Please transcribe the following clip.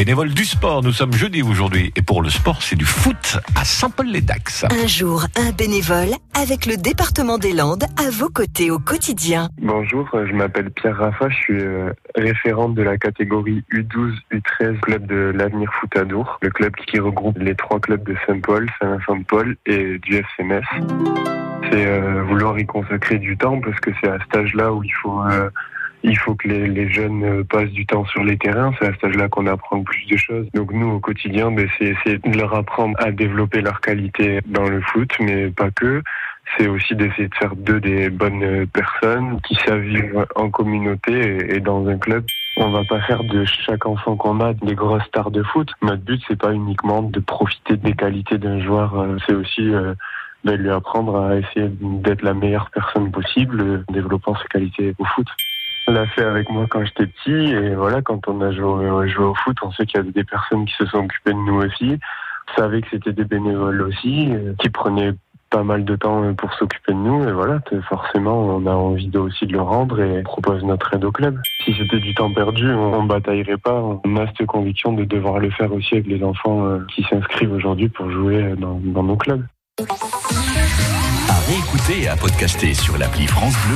Bénévole du sport, nous sommes jeudi aujourd'hui. Et pour le sport, c'est du foot à Saint-Paul-les-Dax. Un jour, un bénévole avec le département des Landes à vos côtés au quotidien. Bonjour, je m'appelle Pierre Raffa, je suis euh, référente de la catégorie U12, U13, club de l'Avenir Foot à Dour, le club qui regroupe les trois clubs de Saint-Paul, Saint-Vincent-de-Paul et du FC Metz. C'est euh, vouloir y consacrer du temps parce que c'est à cet âge-là où il faut euh, il faut que les, les, jeunes euh, passent du temps sur les terrains. C'est à cet âge-là qu'on apprend le plus de choses. Donc nous, au quotidien, ben, c'est de leur apprendre à développer leur qualité dans le foot, mais pas que. C'est aussi d'essayer de faire d'eux des bonnes personnes qui savent vivre en communauté et, dans un club. On va pas faire de chaque enfant qu'on a des grosses stars de foot. Notre but, c'est pas uniquement de profiter des qualités d'un joueur. C'est aussi euh, de lui apprendre à essayer d'être la meilleure personne possible, développant ses qualités au foot. L'a fait avec moi quand j'étais petit et voilà, quand on a joué, joué, au foot, on sait qu'il y avait des personnes qui se sont occupées de nous aussi. On savait que c'était des bénévoles aussi, qui prenaient pas mal de temps pour s'occuper de nous et voilà, forcément on a envie aussi de le rendre et propose notre aide au club. Si c'était du temps perdu, on, on bataillerait pas. On a cette conviction de devoir le faire aussi avec les enfants qui s'inscrivent aujourd'hui pour jouer dans, dans nos clubs. À réécouter et à podcaster sur l'appli France Bleu.